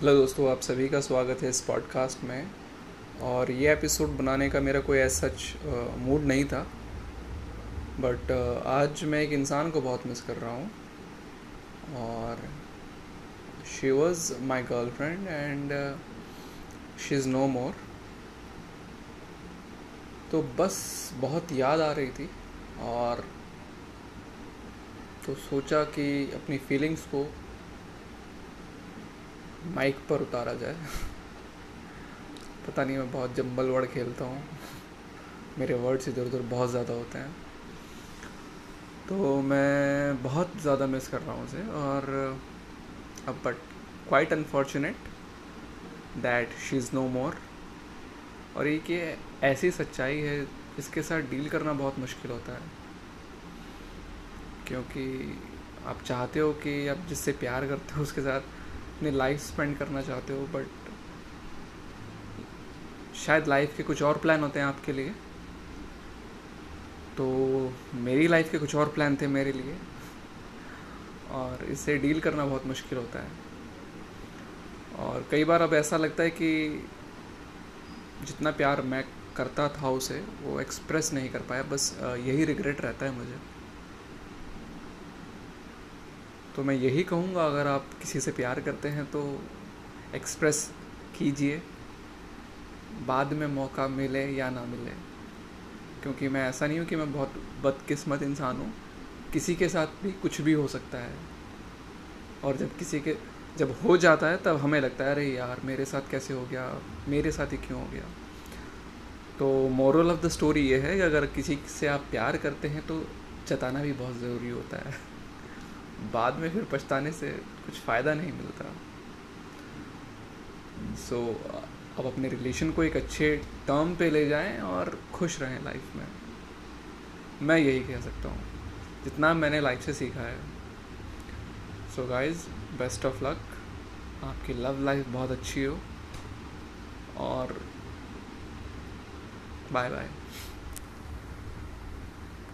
Hello दोस्तों, आप सभी का स्वागत है इस पॉडकास्ट में। और ये एपिसोड बनाने का मेरा कोई ऐसा सच मूड नहीं था। बट आज मैं एक इंसान को बहुत मिस कर रहा हूँ। और she was my girlfriend and she is no more तो बस बहुत याद आ रही थी और तो सोचा कि अपनी फीलिंग्स को माइक पर उतारा जाए। पता नहीं, मैं बहुत जम्बल वर्ड खेलता हूँ। मेरे वर्ड्स इधर उधर बहुत ज़्यादा होते हैं। तो मैं बहुत ज़्यादा मिस कर रहा हूँ उसे और, अब but quite unfortunate that she is no more और ये कि ऐसी सच्चाई है जिसके साथ डील करना बहुत मुश्किल होता है। क्योंकि आप चाहते हो कि आप जिससे प्यार करते हो, उसके साथ अपनी लाइफ स्पेंड करना चाहते हो बट शायद लाइफ के कुछ और प्लान होते हैं आपके लिए। तो मेरी लाइफ के कुछ और प्लान थे मेरे लिए, और इससे डील करना बहुत मुश्किल होता है। और कई बार अब ऐसा लगता है कि जितना प्यार मैं करता था उसे, वो एक्सप्रेस नहीं कर पाया। बस यही रिग्रेट रहता है मुझे। तो मैं यही कहूँगा, अगर आप किसी से प्यार करते हैं तो एक्सप्रेस कीजिए। बाद में मौका मिले या ना मिले। क्योंकि मैं ऐसा नहीं हूँ कि मैं बहुत बदकिस्मत इंसान हूँ। किसी के साथ भी कुछ भी हो सकता है। और जब किसी के, जब हो जाता है, तब हमें लगता है, अरे यार, मेरे साथ कैसे हो गया? मेरे साथ ही क्यों हो गया? तो मोरल ऑफ़ द स्टोरी ये है कि अगर किसी से आप प्यार करते हैं तो जताना भी बहुत ज़रूरी होता है। बाद में फिर पछताने से कुछ फ़ायदा नहीं मिलता। सो so, अब अपने रिलेशन को एक अच्छे टर्म पे ले जाएँ और खुश रहें लाइफ में। मैं यही कह सकता हूँ। जितना मैंने लाइफ से सीखा है। So guys best of luck आपकी लव लाइफ बहुत अच्छी हो। और बाय बाय